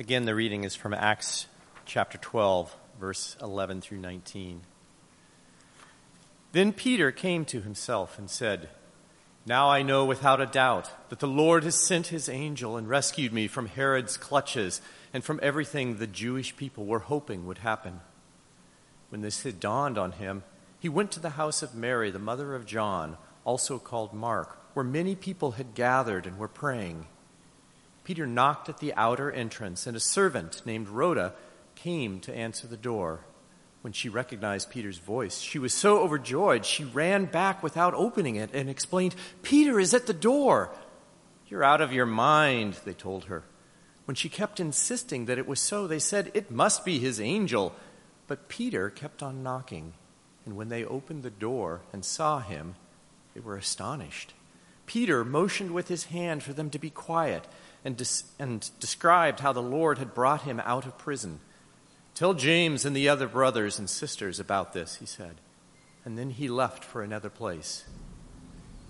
Again, the reading is from Acts chapter 12, verse 11 through 19. Then Peter came to himself and said, Now I know without a doubt that the Lord has sent his angel and rescued me from Herod's clutches and from everything the Jewish people were hoping would happen. When this had dawned on him, he went to the house of Mary, the mother of John, also called Mark, where many people had gathered and were praying. Peter knocked at the outer entrance, and a servant named Rhoda came to answer the door. When she recognized Peter's voice, she was so overjoyed she ran back without opening it and explained, Peter is at the door. You're out of your mind, they told her. When she kept insisting that it was so, they said, It must be his angel. But Peter kept on knocking, and when they opened the door and saw him, they were astonished. Peter motioned with his hand for them to be quiet and, des- and described how the Lord had brought him out of prison. Tell James and the other brothers and sisters about this, he said. And then he left for another place.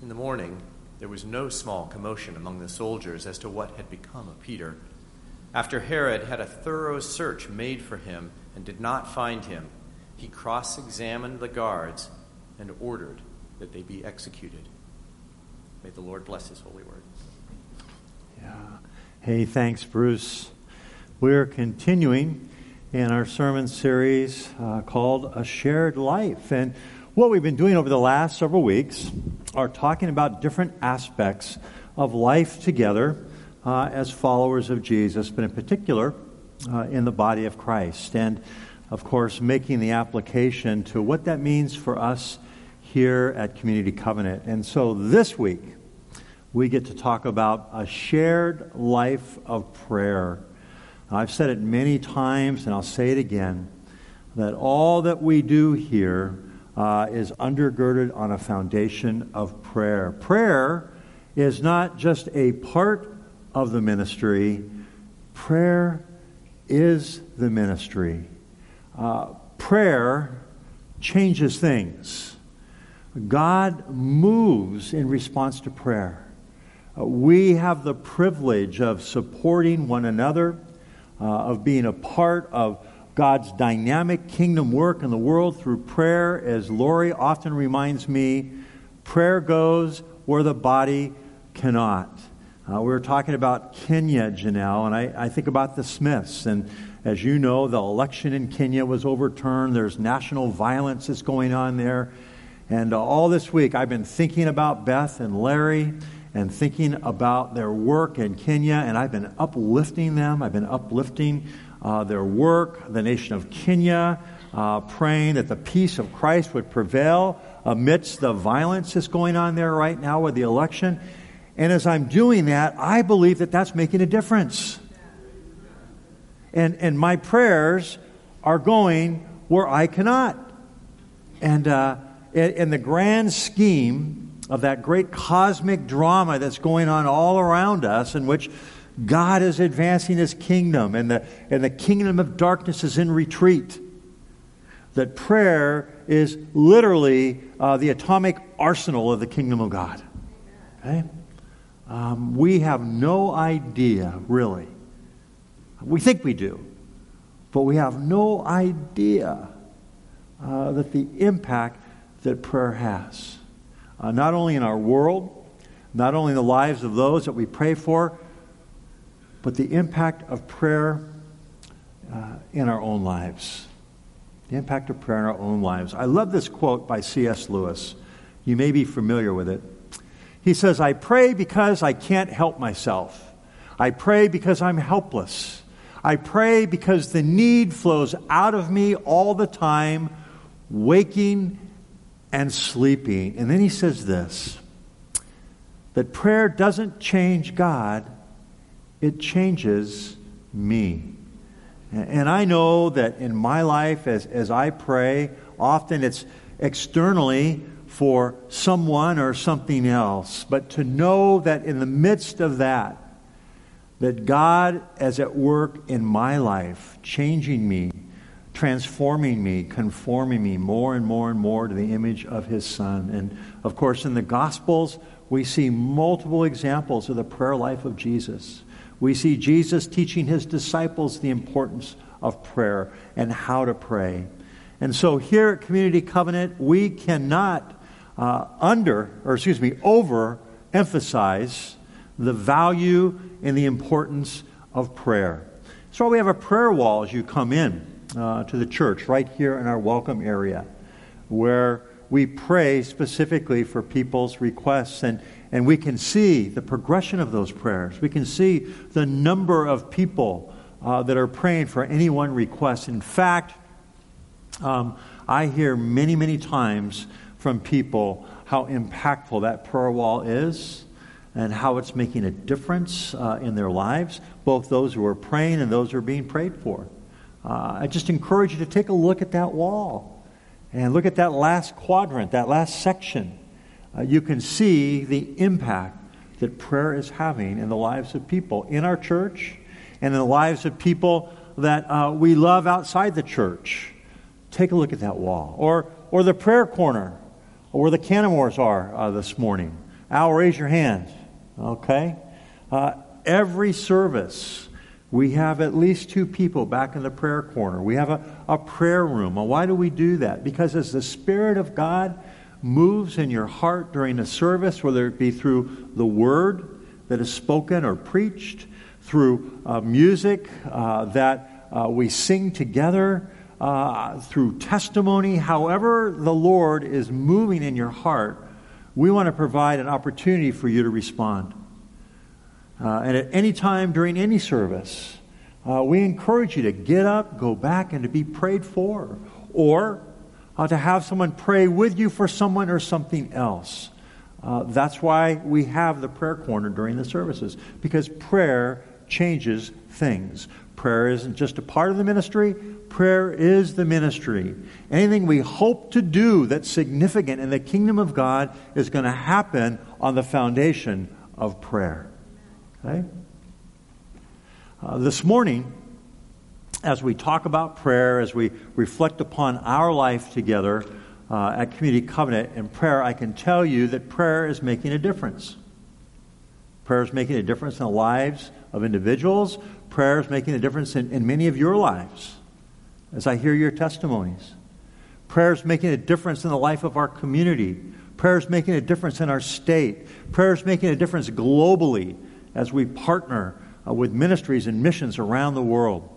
In the morning, there was no small commotion among the soldiers as to what had become of Peter. After Herod had a thorough search made for him and did not find him, he cross examined the guards and ordered that they be executed. May the Lord bless his holy word. Hey, thanks, Bruce. We're continuing in our sermon series uh, called A Shared Life. And what we've been doing over the last several weeks are talking about different aspects of life together uh, as followers of Jesus, but in particular uh, in the body of Christ. And of course, making the application to what that means for us here at Community Covenant. And so this week, we get to talk about a shared life of prayer. I've said it many times, and I'll say it again that all that we do here uh, is undergirded on a foundation of prayer. Prayer is not just a part of the ministry, prayer is the ministry. Uh, prayer changes things. God moves in response to prayer. Uh, we have the privilege of supporting one another, uh, of being a part of God's dynamic kingdom work in the world through prayer. As Lori often reminds me, prayer goes where the body cannot. Uh, we were talking about Kenya, Janelle, and I, I think about the Smiths. And as you know, the election in Kenya was overturned. There's national violence that's going on there. And uh, all this week, I've been thinking about Beth and Larry and thinking about their work in Kenya, and I've been uplifting them. I've been uplifting uh, their work, the nation of Kenya, uh, praying that the peace of Christ would prevail amidst the violence that's going on there right now with the election. And as I'm doing that, I believe that that's making a difference. And, and my prayers are going where I cannot. And uh, in, in the grand scheme, of that great cosmic drama that's going on all around us, in which God is advancing his kingdom and the, and the kingdom of darkness is in retreat. That prayer is literally uh, the atomic arsenal of the kingdom of God. Okay? Um, we have no idea, really. We think we do, but we have no idea uh, that the impact that prayer has uh, not only in our world, not only in the lives of those that we pray for, but the impact of prayer uh, in our own lives. The impact of prayer in our own lives. I love this quote by C.S. Lewis. You may be familiar with it. He says, I pray because I can't help myself. I pray because I'm helpless. I pray because the need flows out of me all the time, waking and sleeping. And then he says this that prayer doesn't change God, it changes me. And I know that in my life, as, as I pray, often it's externally for someone or something else. But to know that in the midst of that, that God is at work in my life, changing me, transforming me, conforming me more and more and more to the image of His Son. And of course, in the Gospels, we see multiple examples of the prayer life of Jesus. We see Jesus teaching His disciples the importance of prayer and how to pray. And so here at Community Covenant, we cannot uh, under, or excuse me, over emphasize the value and the importance of prayer. So we have a prayer wall as you come in uh, to the church right here in our welcome area where we pray specifically for people's requests and, and we can see the progression of those prayers. We can see the number of people uh, that are praying for any one request. In fact, um, I hear many, many times from people how impactful that prayer wall is and how it's making a difference uh, in their lives, both those who are praying and those who are being prayed for. Uh, I just encourage you to take a look at that wall and look at that last quadrant, that last section. Uh, you can see the impact that prayer is having in the lives of people in our church and in the lives of people that uh, we love outside the church. Take a look at that wall. Or, or the prayer corner, or where the Canamores are uh, this morning. Al, raise your hand. Okay? Uh, every service, we have at least two people back in the prayer corner. We have a, a prayer room. Well, why do we do that? Because as the Spirit of God moves in your heart during a service, whether it be through the word that is spoken or preached, through uh, music uh, that uh, we sing together, uh, through testimony, however the Lord is moving in your heart, we want to provide an opportunity for you to respond. Uh, and at any time during any service, uh, we encourage you to get up, go back, and to be prayed for, or uh, to have someone pray with you for someone or something else. Uh, that's why we have the prayer corner during the services, because prayer changes things. Prayer isn't just a part of the ministry, prayer is the ministry. Anything we hope to do that's significant in the kingdom of God is going to happen on the foundation of prayer. Okay? Uh, this morning, as we talk about prayer, as we reflect upon our life together uh, at Community Covenant and prayer, I can tell you that prayer is making a difference. Prayer is making a difference in the lives of individuals. Prayer is making a difference in, in many of your lives as I hear your testimonies. Prayer is making a difference in the life of our community. Prayer is making a difference in our state. Prayer is making a difference globally as we partner uh, with ministries and missions around the world.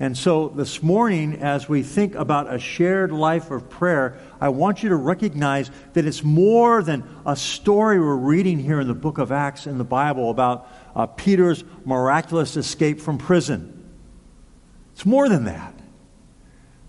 And so this morning, as we think about a shared life of prayer, I want you to recognize that it's more than a story we're reading here in the book of Acts in the Bible about uh, Peter's miraculous escape from prison. It's more than that.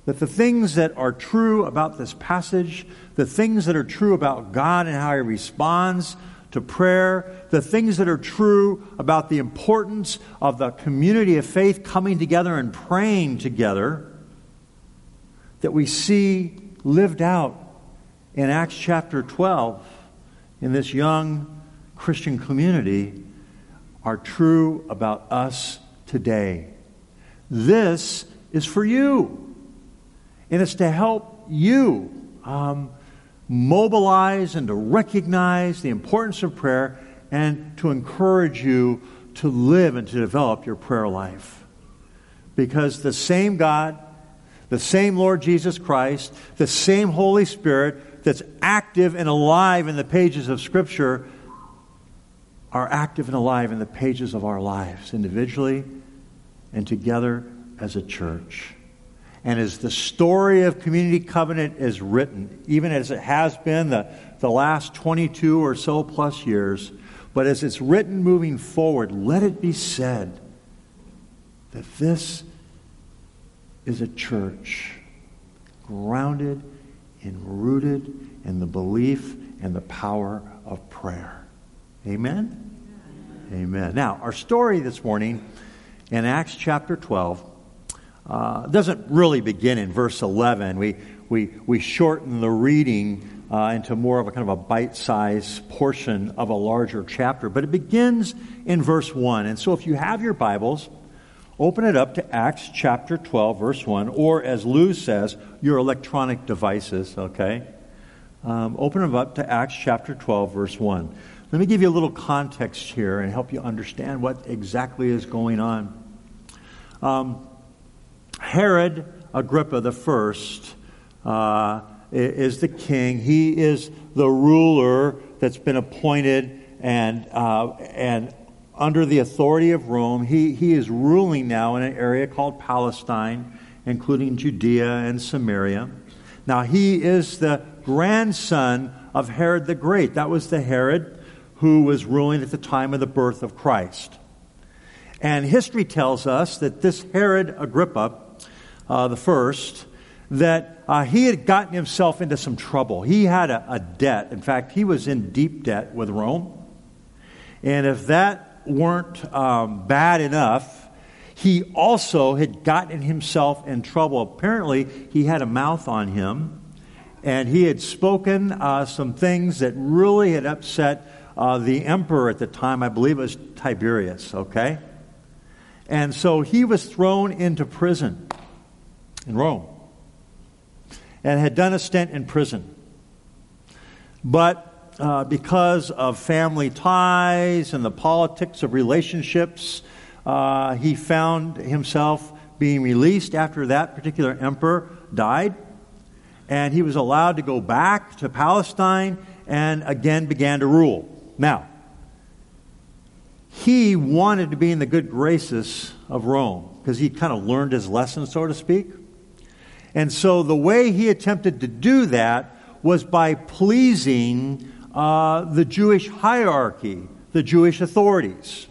That the things that are true about this passage, the things that are true about God and how He responds to prayer, the things that are true about the importance of the community of faith coming together and praying together, that we see lived out in Acts chapter 12 in this young Christian community are true about us today. This is for you, and it's to help you. Um, mobilize and to recognize the importance of prayer and to encourage you to live and to develop your prayer life. Because the same God, the same Lord Jesus Christ, the same Holy Spirit that's active and alive in the pages of Scripture are active and alive in the pages of our lives, individually and together as a church. And as the story of Community Covenant is written, even as it has been the, the last 22 or so plus years, but as it's written moving forward, let it be said that this is a church grounded and rooted in the belief and the power of prayer. Amen? Amen. Now, our story this morning in Acts chapter 12 uh, doesn't really begin in verse 11. We, we, we shorten the reading uh, into more of a kind of a bite sized portion of a larger chapter, but it begins in verse 1. And so if you have your Bibles, open it up to Acts chapter 12, verse 1, or as Lou says, your electronic devices, okay? Um, open them up to Acts chapter 12, verse 1. Let me give you a little context here and help you understand what exactly is going on. Um, Herod Agrippa the first uh, is the king. He is the ruler that's been appointed and uh, and under the authority of Rome. He he is ruling now in an area called Palestine, including Judea and Samaria. Now he is the grandson of Herod the Great. That was the Herod who was ruling at the time of the birth of Christ. And history tells us that this Herod Agrippa uh, the first, that uh, he had gotten himself into some trouble. He had a, a debt. In fact, he was in deep debt with Rome. And if that weren't um, bad enough, he also had gotten himself in trouble. Apparently, he had a mouth on him, and he had spoken uh, some things that really had upset uh, the emperor at the time. I believe it was Tiberius, okay? And so he was thrown into prison in Rome and had done a stint in prison. But uh, because of family ties and the politics of relationships, uh, he found himself being released after that particular emperor died. And he was allowed to go back to Palestine and again began to rule. Now, he wanted to be in the good graces of Rome because he kind of learned his lesson, so to speak. And so the way he attempted to do that was by pleasing uh, the Jewish hierarchy, the Jewish authorities.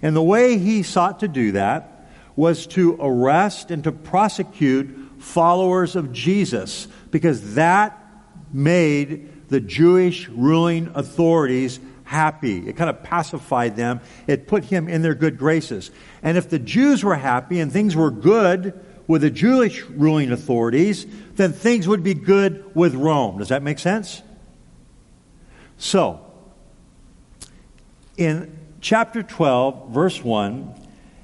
And the way he sought to do that was to arrest and to prosecute followers of Jesus, because that made the Jewish ruling authorities happy. It kind of pacified them. It put him in their good graces. And if the Jews were happy and things were good with the Jewish ruling authorities, then things would be good with Rome. Does that make sense? So, in chapter 12, verse 1,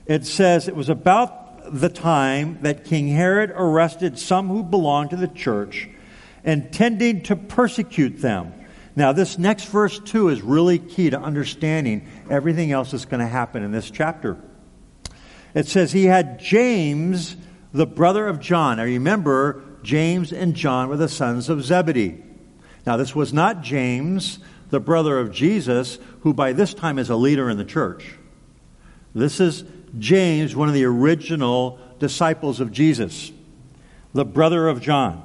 it says it was about the time that King Herod arrested some who belonged to the church, intending to persecute them. Now, this next verse, too, is really key to understanding everything else that's going to happen in this chapter. It says he had James the brother of John. Now remember, James and John were the sons of Zebedee. Now, this was not James, the brother of Jesus, who by this time is a leader in the church. This is James, one of the original disciples of Jesus, the brother of John.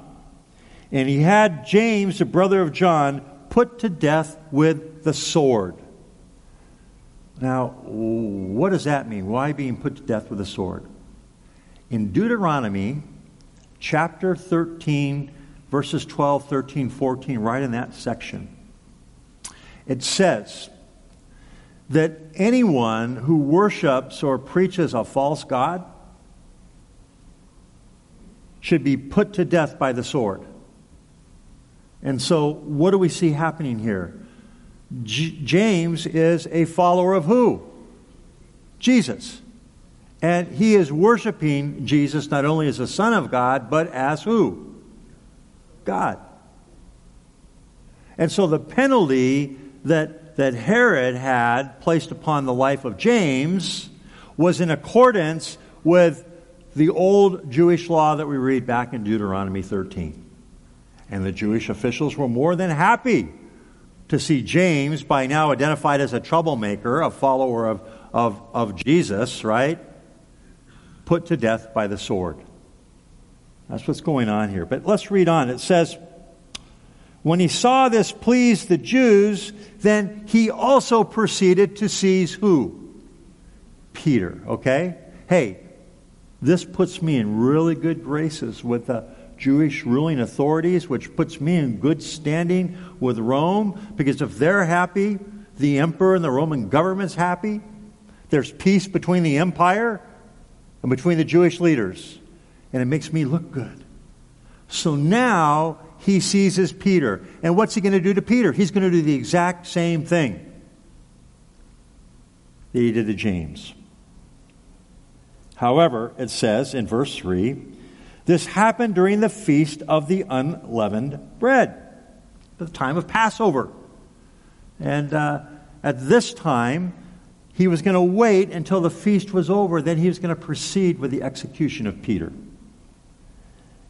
And he had James, the brother of John, put to death with the sword. Now, what does that mean? Why being put to death with a sword? In Deuteronomy chapter 13, verses 12, 13, 14, right in that section, it says that anyone who worships or preaches a false God should be put to death by the sword. And so, what do we see happening here? J- James is a follower of who? Jesus. And he is worshiping Jesus not only as the Son of God, but as who? God. And so the penalty that, that Herod had placed upon the life of James was in accordance with the old Jewish law that we read back in Deuteronomy 13. And the Jewish officials were more than happy to see James, by now identified as a troublemaker, a follower of, of, of Jesus, right? Put to death by the sword. That's what's going on here. But let's read on. It says, When he saw this pleased the Jews, then he also proceeded to seize who? Peter, okay? Hey, this puts me in really good graces with the Jewish ruling authorities, which puts me in good standing with Rome, because if they're happy, the emperor and the Roman government's happy, there's peace between the empire and between the Jewish leaders. and it makes me look good. So now he seizes Peter. And what's he going to do to Peter? He's going to do the exact same thing that he did to James. However, it says in verse 3 this happened during the feast of the unleavened bread, the time of Passover. And uh, at this time, he was going to wait until the feast was over, then he was going to proceed with the execution of Peter.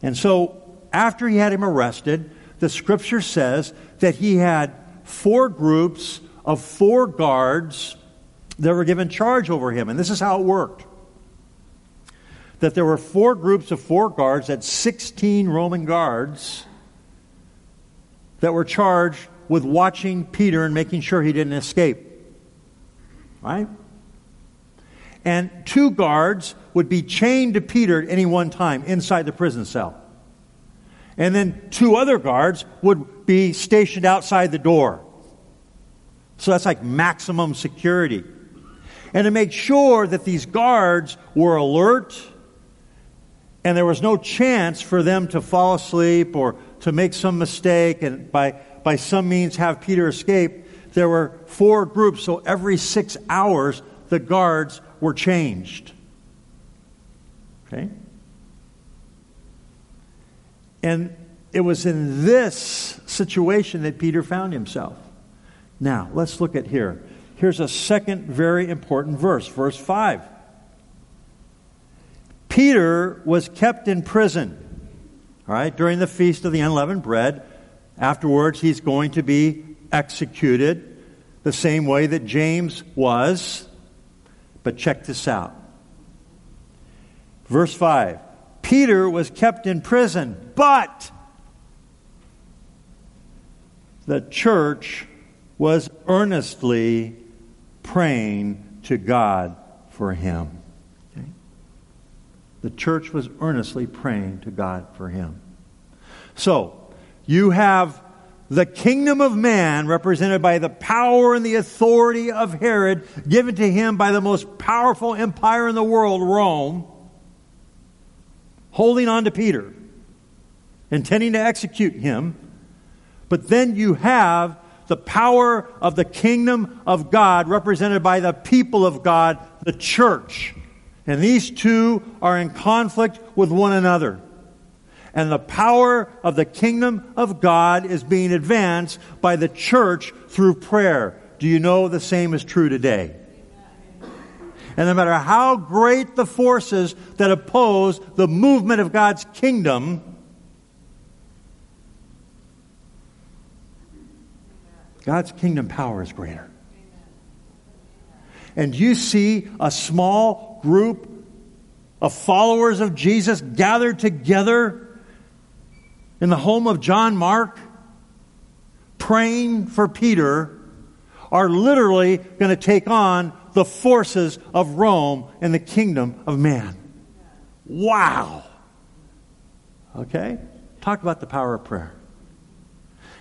And so, after he had him arrested, the scripture says that he had four groups of four guards that were given charge over him. And this is how it worked that there were four groups of four guards, that's 16 Roman guards, that were charged with watching Peter and making sure he didn't escape. Right? And two guards would be chained to Peter at any one time inside the prison cell. And then two other guards would be stationed outside the door. So that's like maximum security. And to make sure that these guards were alert and there was no chance for them to fall asleep or to make some mistake and by, by some means have Peter escape, there were four groups, so every six hours the guards were changed. Okay? And it was in this situation that Peter found himself. Now, let's look at here. Here's a second very important verse, verse 5. Peter was kept in prison, all right, during the feast of the unleavened bread. Afterwards, he's going to be executed the same way that James was. But check this out. Verse 5 Peter was kept in prison, but the church was earnestly praying to God for him. The church was earnestly praying to God for him. So, you have the kingdom of man, represented by the power and the authority of Herod, given to him by the most powerful empire in the world, Rome holding on to Peter, intending to execute him. But then you have the power of the kingdom of God represented by the people of God, the church. And these two are in conflict with one another. And the power of the kingdom of God is being advanced by the church through prayer. Do you know the same is true today? And no matter how great the forces that oppose the movement of God's kingdom, God's kingdom power is greater. And you see a small group of followers of Jesus gathered together in the home of John Mark, praying for Peter, are literally going to take on the forces of Rome and the kingdom of man. Wow. Okay? Talk about the power of prayer.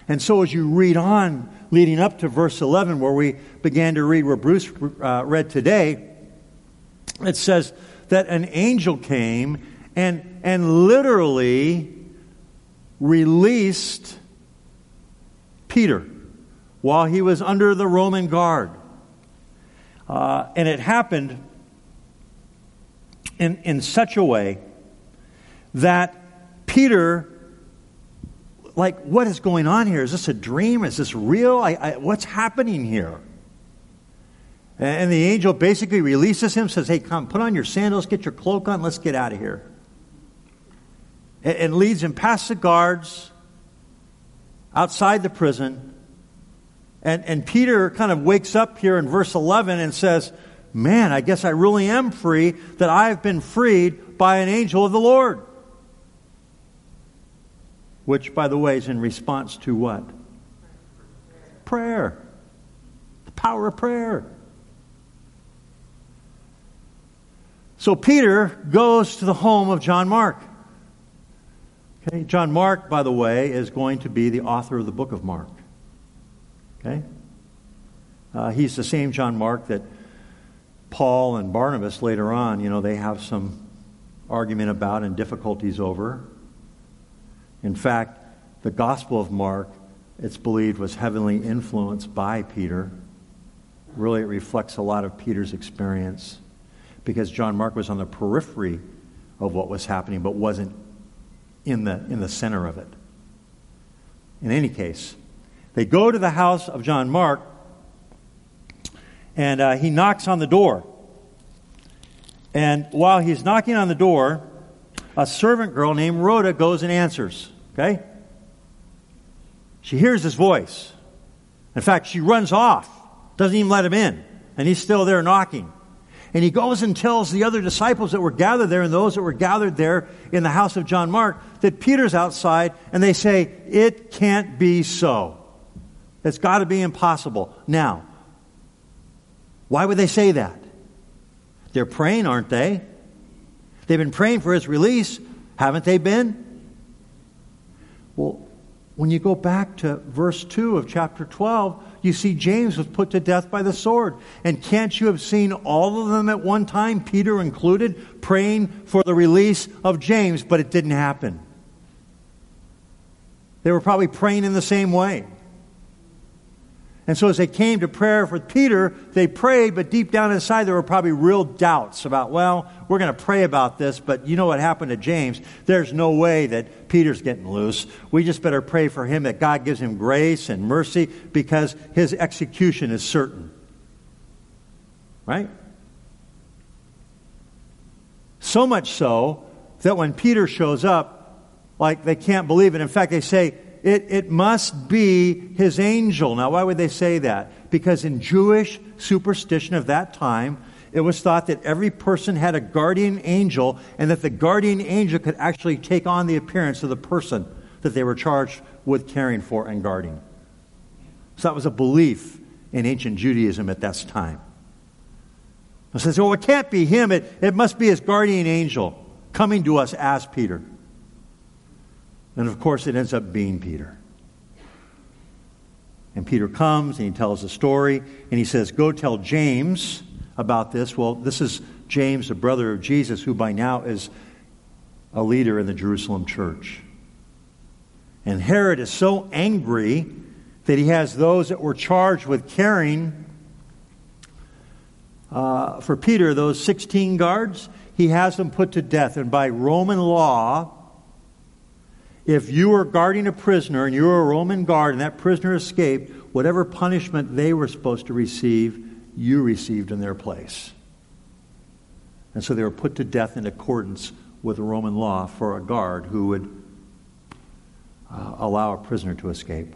And so, as you read on, leading up to verse 11, where we began to read where Bruce uh, read today, it says that an angel came and, and literally released Peter while he was under the Roman guard. Uh, and it happened in, in such a way that Peter, like, what is going on here? Is this a dream? Is this real? I, I, what's happening here? And the angel basically releases him, says, Hey, come, put on your sandals, get your cloak on, let's get out of here. And, and leads him past the guards outside the prison and, and Peter kind of wakes up here in verse 11 and says, Man, I guess I really am free, that I've been freed by an angel of the Lord. Which, by the way, is in response to what? Prayer. The power of prayer. So Peter goes to the home of John Mark. Okay, John Mark, by the way, is going to be the author of the book of Mark. Okay? Uh, he's the same John Mark that Paul and Barnabas later on, you know, they have some argument about and difficulties over. In fact, the Gospel of Mark, it's believed, was heavily influenced by Peter. Really, it reflects a lot of Peter's experience because John Mark was on the periphery of what was happening but wasn't in the, in the center of it. In any case, they go to the house of John Mark and uh, he knocks on the door. And while he's knocking on the door, a servant girl named Rhoda goes and answers. Okay? She hears his voice. In fact, she runs off, doesn't even let him in, and he's still there knocking. And he goes and tells the other disciples that were gathered there and those that were gathered there in the house of John Mark that Peter's outside, and they say, It can't be so. It's got to be impossible. Now, why would they say that? They're praying, aren't they? They've been praying for his release, haven't they been? Well, when you go back to verse 2 of chapter 12, you see James was put to death by the sword. And can't you have seen all of them at one time, Peter included, praying for the release of James, but it didn't happen? They were probably praying in the same way. And so as they came to prayer for Peter, they prayed, but deep down inside there were probably real doubts about, well, we're going to pray about this, but you know what happened to James? There's no way that Peter's getting loose. We just better pray for him that God gives him grace and mercy because his execution is certain. Right? So much so that when Peter shows up, like they can't believe it. In fact, they say, it, it must be his angel. Now, why would they say that? Because in Jewish superstition of that time, it was thought that every person had a guardian angel and that the guardian angel could actually take on the appearance of the person that they were charged with caring for and guarding. So that was a belief in ancient Judaism at that time. It says, oh, it can't be him. It, it must be his guardian angel coming to us as Peter. And of course, it ends up being Peter. And Peter comes and he tells the story and he says, Go tell James about this. Well, this is James, the brother of Jesus, who by now is a leader in the Jerusalem church. And Herod is so angry that he has those that were charged with caring uh, for Peter, those 16 guards, he has them put to death. And by Roman law, if you were guarding a prisoner and you were a Roman guard and that prisoner escaped, whatever punishment they were supposed to receive, you received in their place. And so they were put to death in accordance with the Roman law for a guard who would uh, allow a prisoner to escape.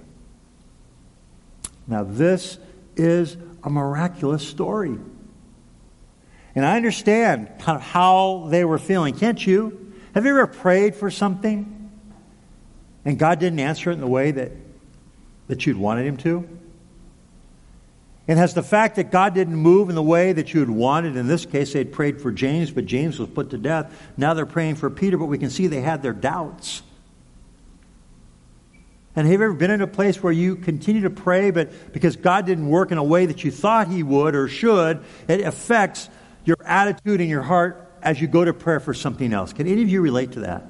Now, this is a miraculous story. And I understand kind of how they were feeling, can't you? Have you ever prayed for something? And God didn't answer it in the way that, that you'd wanted Him to? And has the fact that God didn't move in the way that you had wanted, in this case, they'd prayed for James, but James was put to death. Now they're praying for Peter, but we can see they had their doubts. And have you ever been in a place where you continue to pray, but because God didn't work in a way that you thought He would or should, it affects your attitude and your heart as you go to prayer for something else? Can any of you relate to that?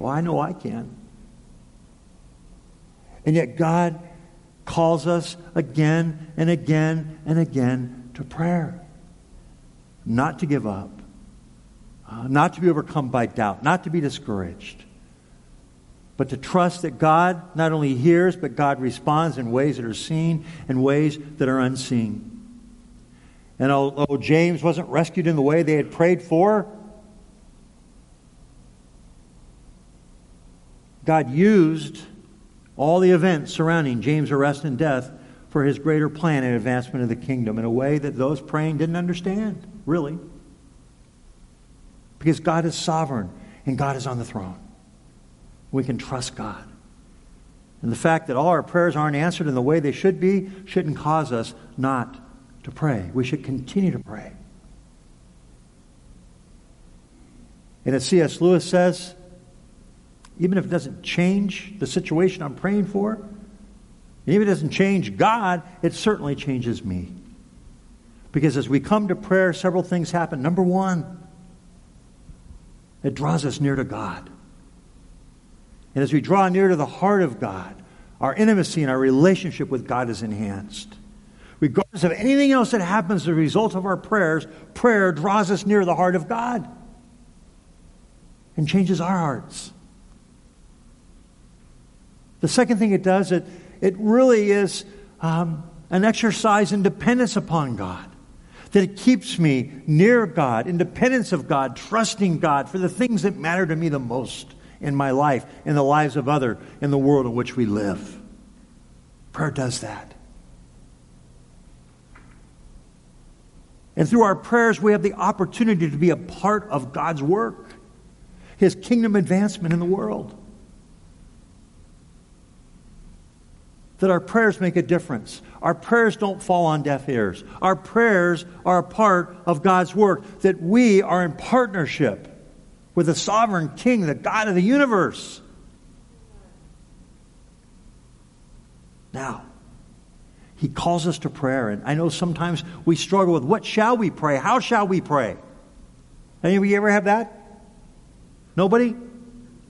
Well, I know I can. And yet, God calls us again and again and again to prayer. Not to give up, uh, not to be overcome by doubt, not to be discouraged, but to trust that God not only hears, but God responds in ways that are seen and ways that are unseen. And although James wasn't rescued in the way they had prayed for, God used all the events surrounding James' arrest and death for his greater plan and advancement of the kingdom in a way that those praying didn't understand, really. Because God is sovereign and God is on the throne. We can trust God. And the fact that all our prayers aren't answered in the way they should be shouldn't cause us not to pray. We should continue to pray. And as C.S. Lewis says, even if it doesn't change the situation I'm praying for, even if it doesn't change God, it certainly changes me. Because as we come to prayer, several things happen. Number one, It draws us near to God. And as we draw near to the heart of God, our intimacy and our relationship with God is enhanced. Regardless of anything else that happens as a result of our prayers, prayer draws us near the heart of God and changes our hearts. The second thing it does, it, it really is um, an exercise in dependence upon God. That it keeps me near God, in dependence of God, trusting God for the things that matter to me the most in my life, in the lives of other, in the world in which we live. Prayer does that. And through our prayers, we have the opportunity to be a part of God's work, His kingdom advancement in the world. That our prayers make a difference. Our prayers don't fall on deaf ears. Our prayers are a part of God's work. That we are in partnership with the sovereign King, the God of the universe. Now, he calls us to prayer. And I know sometimes we struggle with what shall we pray? How shall we pray? Any of you ever have that? Nobody?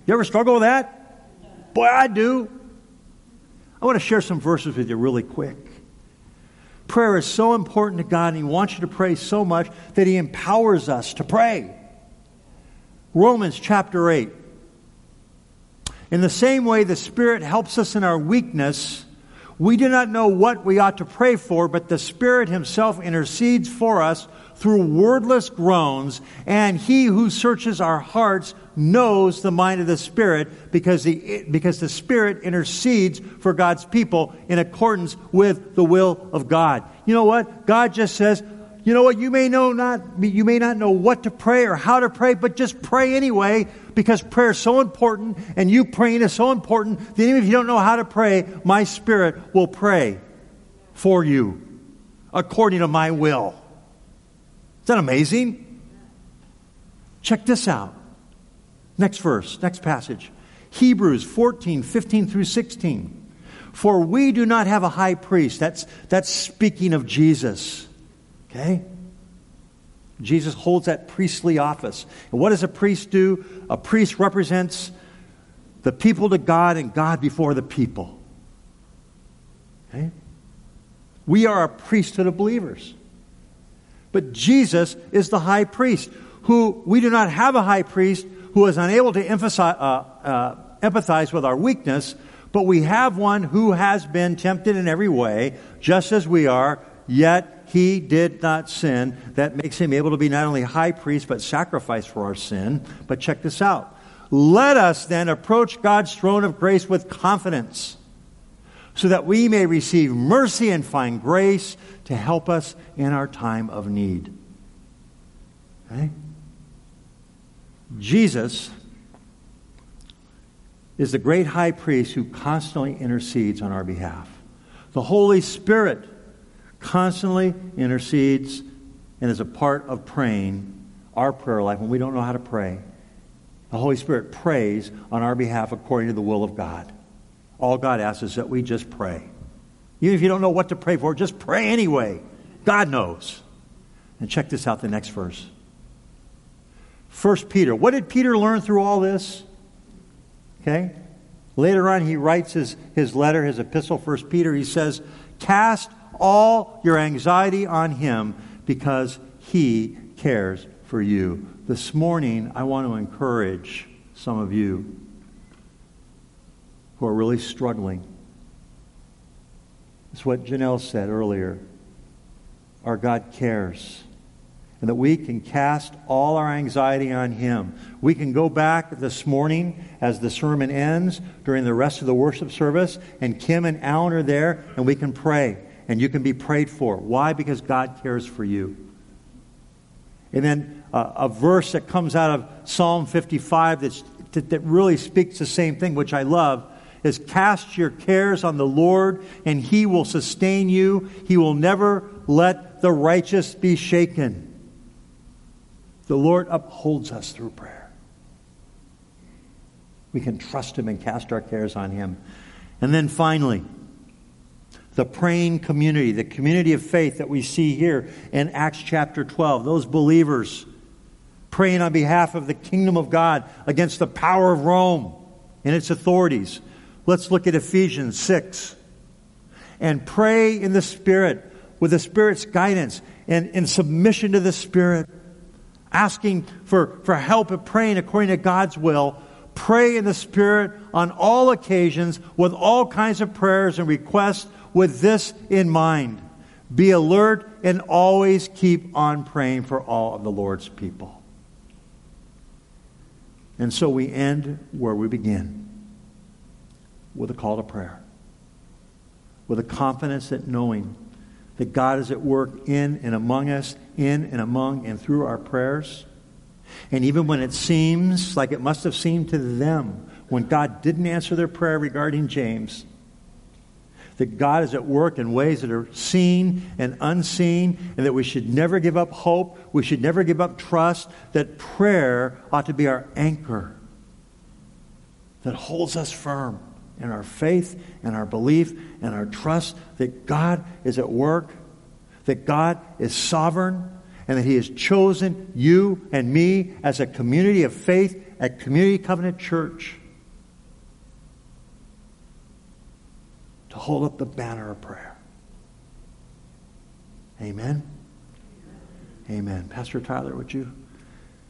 You ever struggle with that? Boy, I do. I want to share some verses with you really quick. Prayer is so important to God, and He wants you to pray so much that He empowers us to pray. Romans chapter 8. In the same way, the Spirit helps us in our weakness we do not know what we ought to pray for, but the Spirit Himself intercedes for us through wordless groans, and He who searches our hearts knows the mind of the Spirit because the, because the Spirit intercedes for God's people in accordance with the will of God. You know what? God just says, you know what? You may know not, you may not know what to pray or how to pray, but just pray anyway because prayer is so important and you praying is so important that even if you don't know how to pray, my spirit will pray for you according to my will. Isn't that amazing? Check this out. Next verse, next passage. Hebrews 14, 15 through 16. For we do not have a high priest. That's, that's speaking of Jesus Okay? Jesus holds that priestly office. And what does a priest do? A priest represents the people to God and God before the people. Okay? We are a priesthood of believers. But Jesus is the high priest, who we do not have a high priest who is unable to uh, uh, empathize with our weakness, but we have one who has been tempted in every way, just as we are, yet he did not sin. That makes him able to be not only high priest, but sacrifice for our sin. But check this out. Let us then approach God's throne of grace with confidence so that we may receive mercy and find grace to help us in our time of need. Okay? Jesus is the great high priest who constantly intercedes on our behalf. The Holy Spirit constantly intercedes and is a part of praying our prayer life when we don't know how to pray. The Holy Spirit prays on our behalf according to the will of God. All God asks is that we just pray. Even if you don't know what to pray for, just pray anyway. God knows. And check this out the next verse. First Peter. What did Peter learn through all this? Okay? Later on, he writes his, his letter, his epistle, First Peter. He says, Cast all your anxiety on Him because He cares for you. This morning, I want to encourage some of you who are really struggling. It's what Janelle said earlier. Our God cares. And that we can cast all our anxiety on Him. We can go back this morning as the sermon ends during the rest of the worship service, and Kim and Alan are there, and we can pray and you can be prayed for. Why? Because God cares for you. And then uh, a verse that comes out of Psalm 55 that's, that, that really speaks the same thing, which I love, is cast your cares on the Lord, and he will sustain you. He will never let the righteous be shaken. The Lord upholds us through prayer. We can trust him and cast our cares on him. And then finally, the praying community, the community of faith that we see here in Acts chapter 12. Those believers praying on behalf of the kingdom of God against the power of Rome and its authorities. Let's look at Ephesians 6. And pray in the Spirit with the Spirit's guidance and in submission to the Spirit, asking for, for help and praying according to God's will. Pray in the Spirit on all occasions with all kinds of prayers and requests with this in mind. Be alert and always keep on praying for all of the Lord's people. And so we end where we begin with a call to prayer, with a confidence that knowing that God is at work in and among us, in and among and through our prayers. And even when it seems like it must have seemed to them when God didn't answer their prayer regarding James, that God is at work in ways that are seen and unseen, and that we should never give up hope, we should never give up trust, that prayer ought to be our anchor that holds us firm in our faith and our belief and our trust that God is at work, that God is sovereign, and that He has chosen you and me as a community of faith at Community Covenant Church to hold up the banner of prayer. Amen. Amen. Pastor Tyler, would you?